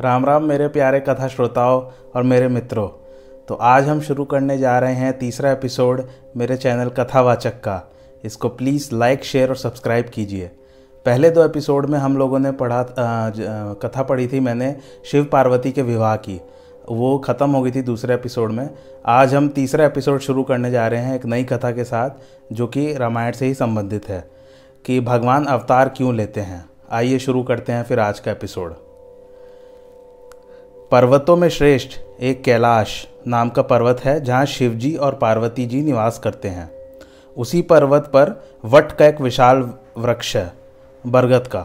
राम राम मेरे प्यारे कथा श्रोताओं और मेरे मित्रों। तो आज हम शुरू करने जा रहे हैं तीसरा एपिसोड मेरे चैनल कथावाचक का। इसको प्लीज़ लाइक शेयर और सब्सक्राइब कीजिए। पहले दो एपिसोड में हम लोगों ने पढ़ा आ, ज, कथा पढ़ी थी मैंने शिव पार्वती के विवाह की। वो ख़त्म हो गई थी दूसरे एपिसोड में। आज हम तीसरा एपिसोड शुरू करने जा रहे हैं एक नई कथा के साथ जो कि रामायण से ही संबंधित है कि भगवान अवतार क्यों लेते हैं। आइए शुरू करते हैं फिर आज का एपिसोड। पर्वतों में श्रेष्ठ, एक कैलाश नाम का पर्वत है जहाँ शिवजी और पार्वती जी निवास करते हैं। उसी पर्वत पर वट का एक विशाल वृक्ष है, बरगद का।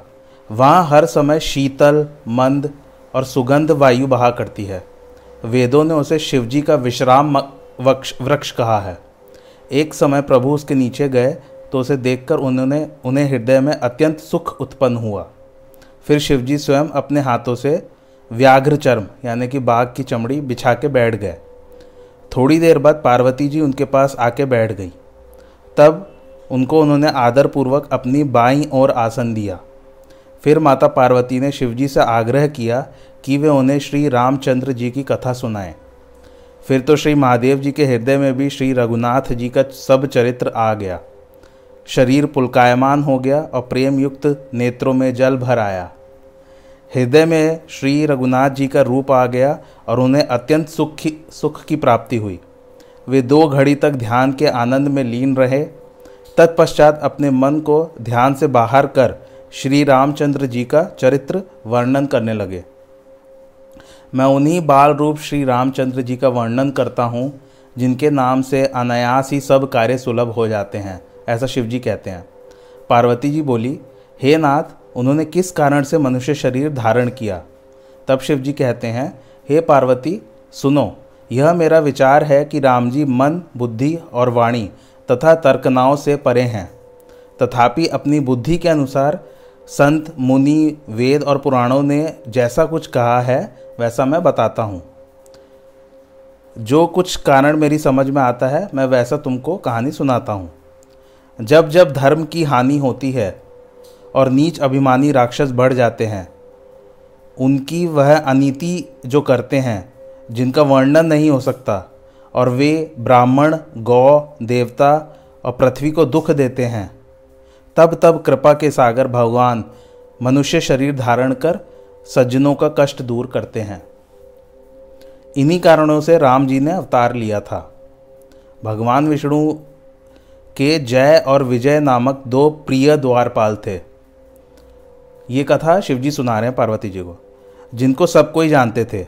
वहाँ हर समय शीतल, मंद और सुगंध वायु बहा करती है। वेदों ने उसे शिवजी का विश्राम वृक्ष कहा है। एक समय प्रभु उसके नीचे गए तो उसे देखकर उन्होंने उन्हें हृदय में अत्यंत सुख उत्पन्न हुआ। फिर शिवजी स्वयं अपने हाथों से व्याघ्र चर्म यानी कि बाघ की चमड़ी बिछा के बैठ गए। थोड़ी देर बाद पार्वती जी उनके पास आके बैठ गई। तब उनको उन्होंने आदरपूर्वक अपनी बाई ओर आसन दिया। फिर माता पार्वती ने शिवजी से आग्रह किया कि वे उन्हें श्री रामचंद्र जी की कथा सुनाएँ। फिर तो श्री महादेव जी के हृदय में भी श्री रघुनाथ जी का सब चरित्र आ गया। शरीर पुलकायमान हो गया और प्रेम युक्त नेत्रों में जल भर आया। हृदय में श्री रघुनाथ जी का रूप आ गया और उन्हें अत्यंत सुख की सुख की प्राप्ति हुई। वे दो घड़ी तक ध्यान के आनंद में लीन रहे। तत्पश्चात अपने मन को ध्यान से बाहर कर श्री रामचंद्र जी का चरित्र वर्णन करने लगे। मैं उन्हीं बाल रूप श्री रामचंद्र जी का वर्णन करता हूँ, जिनके नाम से अनायास ही सब कार्य सुलभ हो जाते हैं, ऐसा शिव जी कहते हैं। पार्वती जी बोली, हे नाथ उन्होंने किस कारण से मनुष्य शरीर धारण किया? तब शिव जी कहते हैं, हे पार्वती, सुनो, यह मेरा विचार है कि राम जी मन, बुद्धि और वाणी तथा तर्कनाओं से परे हैं। तथापि अपनी बुद्धि के अनुसार संत, मुनि, वेद और पुराणों ने जैसा कुछ कहा है, वैसा मैं बताता हूँ। जो कुछ कारण मेरी समझ में आता है, मैं वैसा तुमको कहानी सुनाता हूँ। जब जब धर्म की हानि होती है और नीच अभिमानी राक्षस बढ़ जाते हैं। उनकी वह अनीति जो करते हैं, जिनका वर्णन नहीं हो सकता, और वे ब्राह्मण, गौ, देवता और पृथ्वी को दुख देते हैं। तब तब कृपा के सागर भगवान मनुष्य शरीर धारण कर सज्जनों का कष्ट दूर करते हैं। इन्हीं कारणों से राम जी ने अवतार लिया था। भगवान विष्णु के जय और विजय नामक दो प्रिय द्वारपाल थे। ये कथा शिवजी सुना रहे हैं पार्वती जी को। जिनको सब कोई जानते थे।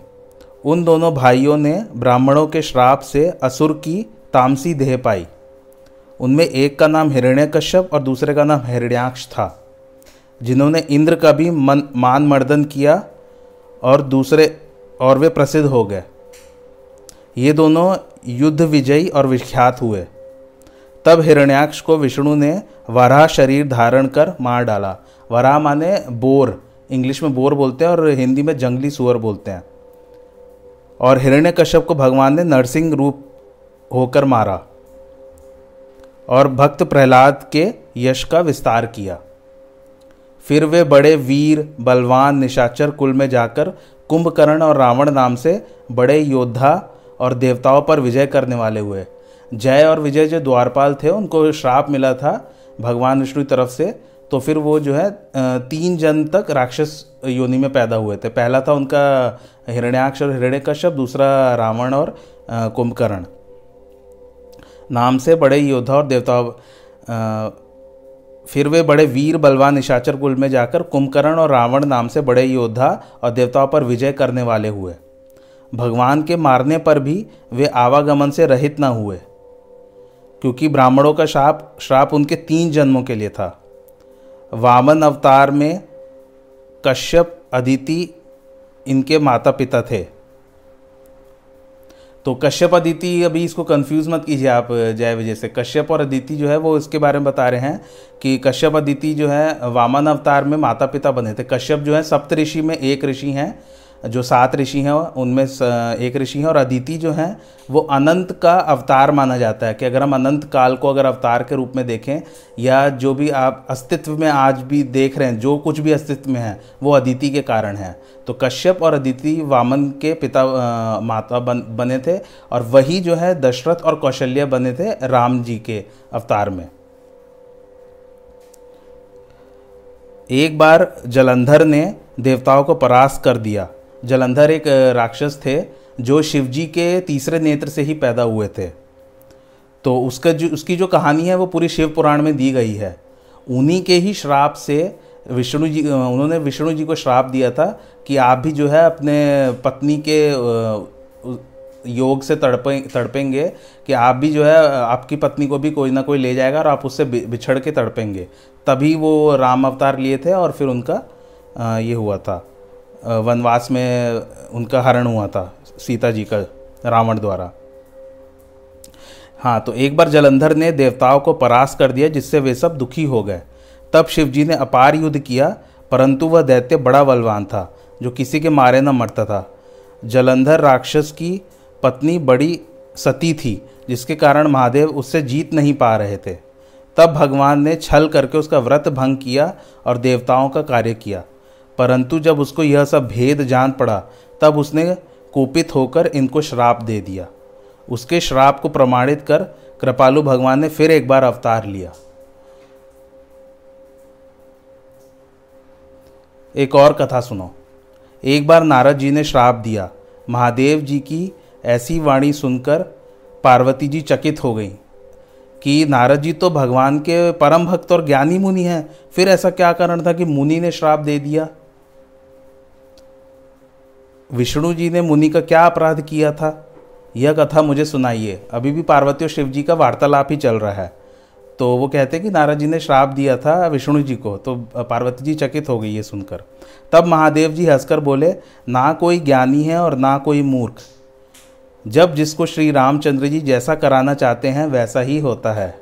उन दोनों भाइयों ने ब्राह्मणों के श्राप से असुर की तामसी देह पाई। उनमें एक का नाम हिरण्य कश्यप और दूसरे का नाम हिरण्याक्ष था। जिन्होंने इंद्र का भी मन, मान मर्दन किया और दूसरे, और वे प्रसिद्ध हो गए। ये दोनों युद्ध विजयी और विख्यात हुए। तब हिरण्याक्ष को विष्णु ने वराह शरीर धारण कर मार डाला। वराह माने बोर, इंग्लिश में बोर बोलते हैं और हिंदी में जंगली सुअर बोलते हैं। और हिरण्य कश्यप को भगवान ने नरसिंह रूप होकर मारा और भक्त प्रहलाद के यश का विस्तार किया। फिर वे बड़े वीर, बलवान, निशाचर कुल में जाकर कुंभकर्ण और रावण नाम से बड़े योद्धा और देवताओं पर विजय करने वाले हुए। जय और विजय जो द्वारपाल थे, उनको श्राप मिला था भगवान विष्णु की तरफ़ से। तो फिर वो जो है तीन जन तक राक्षस योनि में पैदा हुए थे। पहला था उनका हिरण्याक्ष और हिरण्य कश्यप दूसरा रावण और कुंभकर्ण। नाम से बड़े योद्धा और देवता फिर वे बड़े वीर बलवान निशाचर कुल में जाकर कुंभकर्ण और रावण नाम से बड़े योद्धा और देवताओं पर विजय करने वाले हुए। भगवान के मारने पर भी वे आवागमन से रहित न हुए। क्योंकि ब्राह्मणों का श्राप श्राप उनके तीन जन्मों के लिए था। वामन अवतार में कश्यप, अदिति इनके माता पिता थे। तो कश्यप, अदिति, अभी इसको कंफ्यूज मत कीजिए आप, जय विजय से। कश्यप और अदिति जो है, वो इसके बारे में बता रहे हैं कि कश्यप, अदिति जो है, वामन अवतार में माता पिता बने थे। कश्यप जो है सप्त ऋषि में एक ऋषि हैं। जो सात ऋषि हैं उनमें एक ऋषि हैं और अदिति जो हैं वो अनंत का अवतार माना जाता है। कि अगर हम अनंत काल को अगर अवतार के रूप में देखें या जो भी आप अस्तित्व में आज भी देख रहे हैं जो कुछ भी अस्तित्व में है वो अदिति के कारण है। तो कश्यप और अदिति वामन के पिता आ, माता बन बने थे और वही जो है दशरथ और कौशल्या बने थे राम जी के अवतार में। एक बार जलंधर ने देवताओं को परास्त कर दिया। जलंधर एक राक्षस थे, जो शिवजी के तीसरे नेत्र से ही पैदा हुए थे। तो उसका जो, उसकी जो कहानी है, वो पूरी शिव पुराण में दी गई है। उन्हीं के ही श्राप से विष्णु जी उन्होंने विष्णु जी को श्राप दिया था कि आप भी जो है अपने पत्नी के योग से तड़पें, तड़पेंगे कि आप भी जो है आपकी पत्नी को भी कोई ना कोई ले जाएगा और आप उससे बिछड़ के तड़पेंगे। तभी वो राम अवतार लिए थे और फिर उनका ये हुआ था। वनवास में उनका हरण हुआ था, सीता जी का, रावण द्वारा। हाँ तो एक बार जलंधर ने देवताओं को परास कर दिया, जिससे वे सब दुखी हो गए। तब शिवजी ने अपार युद्ध किया, परंतु वह दैत्य बड़ा बलवान था, जो किसी के मारे न मरता था। जलंधर राक्षस की पत्नी बड़ी सती थी, जिसके कारण महादेव उससे जीत नहीं पा रहे थे। तब भगवान ने छल करके उसका व्रत भंग किया और देवताओं का कार्य किया। परंतु जब उसको यह सब भेद जान पड़ा, तब उसने कुपित होकर इनको श्राप दे दिया। उसके श्राप को प्रमाणित कर कृपालु भगवान ने फिर एक बार अवतार लिया। एक और कथा सुनो। एक बार नारद जी ने श्राप दिया। महादेव जी की ऐसी वाणी सुनकर पार्वती जी चकित हो गई कि नारद जी तो भगवान के परम भक्त और ज्ञानी मुनि हैं, फिर ऐसा क्या कारण था कि मुनि ने श्राप दे दिया? विष्णु जी ने मुनि का क्या अपराध किया था? यह कथा मुझे सुनाइए। अभी भी पार्वती और शिव जी का वार्तालाप ही चल रहा है। तो वो कहते हैं कि नारद जी ने श्राप दिया था विष्णु जी को। तो पार्वती जी चकित हो गई ये सुनकर। तब महादेव जी हंसकर बोले, ना कोई ज्ञानी है और ना कोई मूर्ख। जब जिसको श्री रामचंद्र जी जैसा कराना चाहते हैं, वैसा ही होता है।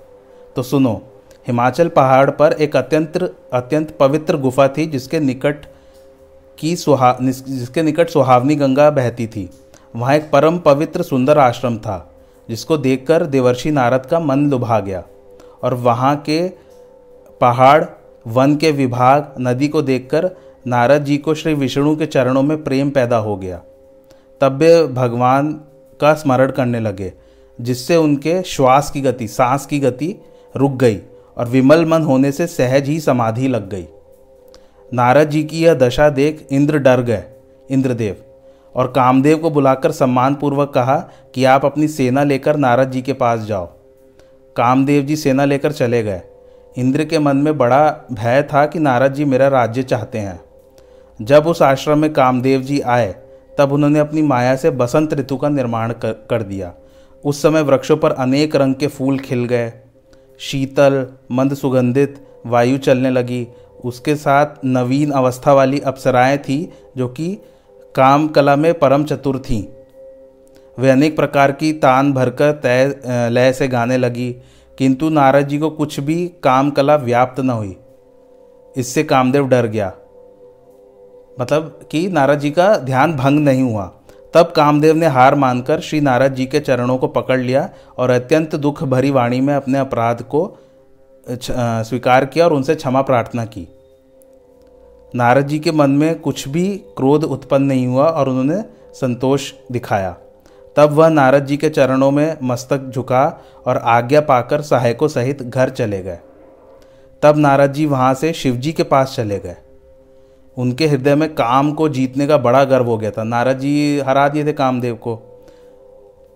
तो सुनो, हिमाचल पहाड़ पर एक अत्यंत अत्यंत पवित्र गुफा थी जिसके निकट की सुहा जिसके निकट सुहावनी गंगा बहती थी। वहाँ एक परम पवित्र सुंदर आश्रम था, जिसको देखकर देवर्षि नारद का मन लुभा गया। और वहाँ के पहाड़, वन के विभाग, नदी को देखकर नारद जी को श्री विष्णु के चरणों में प्रेम पैदा हो गया। तब वे भगवान का स्मरण करने लगे, जिससे उनके श्वास की गति, सांस की गति रुक गई और विमल मन होने से सहज ही समाधि लग गई। नारद जी की यह दशा देख इंद्र डर गए। इंद्रदेव। और कामदेव को बुलाकर सम्मानपूर्वक कहा कि आप अपनी सेना लेकर नारद जी के पास जाओ। कामदेव जी सेना लेकर चले गए। इंद्र के मन में बड़ा भय था कि नारद जी मेरा राज्य चाहते हैं। जब उस आश्रम में कामदेव जी आए तब उन्होंने अपनी माया से बसंत ऋतु का निर्माण कर, कर दिया। उस समय वृक्षों पर अनेक रंग के फूल खिल गए। शीतल मंद सुगंधित वायु चलने लगी उसके साथ नवीन अवस्था वाली अप्सराएँ थीं जो कि काम कला में परम चतुर थीं। वे अनेक प्रकार की तान भरकर तय लय से गाने लगी, किंतु नारद जी को कुछ भी काम कला व्याप्त न हुई। इससे कामदेव डर गया। मतलब कि नारद जी का ध्यान भंग नहीं हुआ। तब कामदेव ने हार मानकर श्री नारद जी के चरणों को पकड़ लिया और अत्यंत दुख भरी वाणी में अपने अपराध को स्वीकार किया और उनसे क्षमा प्रार्थना की। नारद जी के मन में कुछ भी क्रोध उत्पन्न नहीं हुआ और उन्होंने संतोष दिखाया। तब वह नारद जी के चरणों में मस्तक झुका और आज्ञा पाकर सहायकों सहित घर चले गए। तब नारद जी वहाँ से शिवजी के पास चले गए। उनके हृदय में काम को जीतने का बड़ा गर्व हो गया था। नारद जी हरा दिए थे कामदेव को।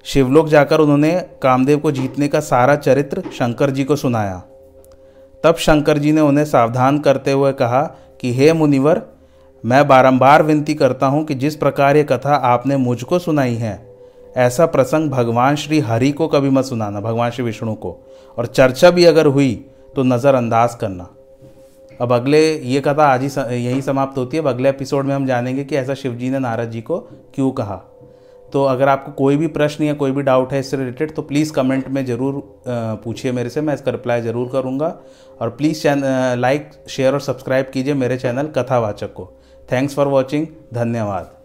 शिवलोक जाकर उन्होंने कामदेव को जीतने का सारा चरित्र शंकर जी को सुनाया। तब शंकर जी ने उन्हें सावधान करते हुए कहा कि, हे मुनिवर, मैं बारंबार विनती करता हूँ कि जिस प्रकार ये कथा आपने मुझको सुनाई है, ऐसा प्रसंग भगवान श्री हरि को कभी मत सुनाना, भगवान श्री विष्णु को। और चर्चा भी अगर हुई तो नज़रअंदाज करना। अब अगले, ये कथा आज ही यही समाप्त होती है। अब अगले एपिसोड में हम जानेंगे कि ऐसा शिवजी ने नारद जी को क्यों कहा। तो अगर आपको कोई भी प्रश्न या कोई भी डाउट है इससे रिलेटेड तो प्लीज़ कमेंट में ज़रूर पूछिए मेरे से, मैं इसका रिप्लाई ज़रूर करूँगा। और प्लीज़ चैन लाइक शेयर और सब्सक्राइब कीजिए मेरे चैनल कथावाचक को। थैंक्स फॉर वॉचिंग धन्यवाद।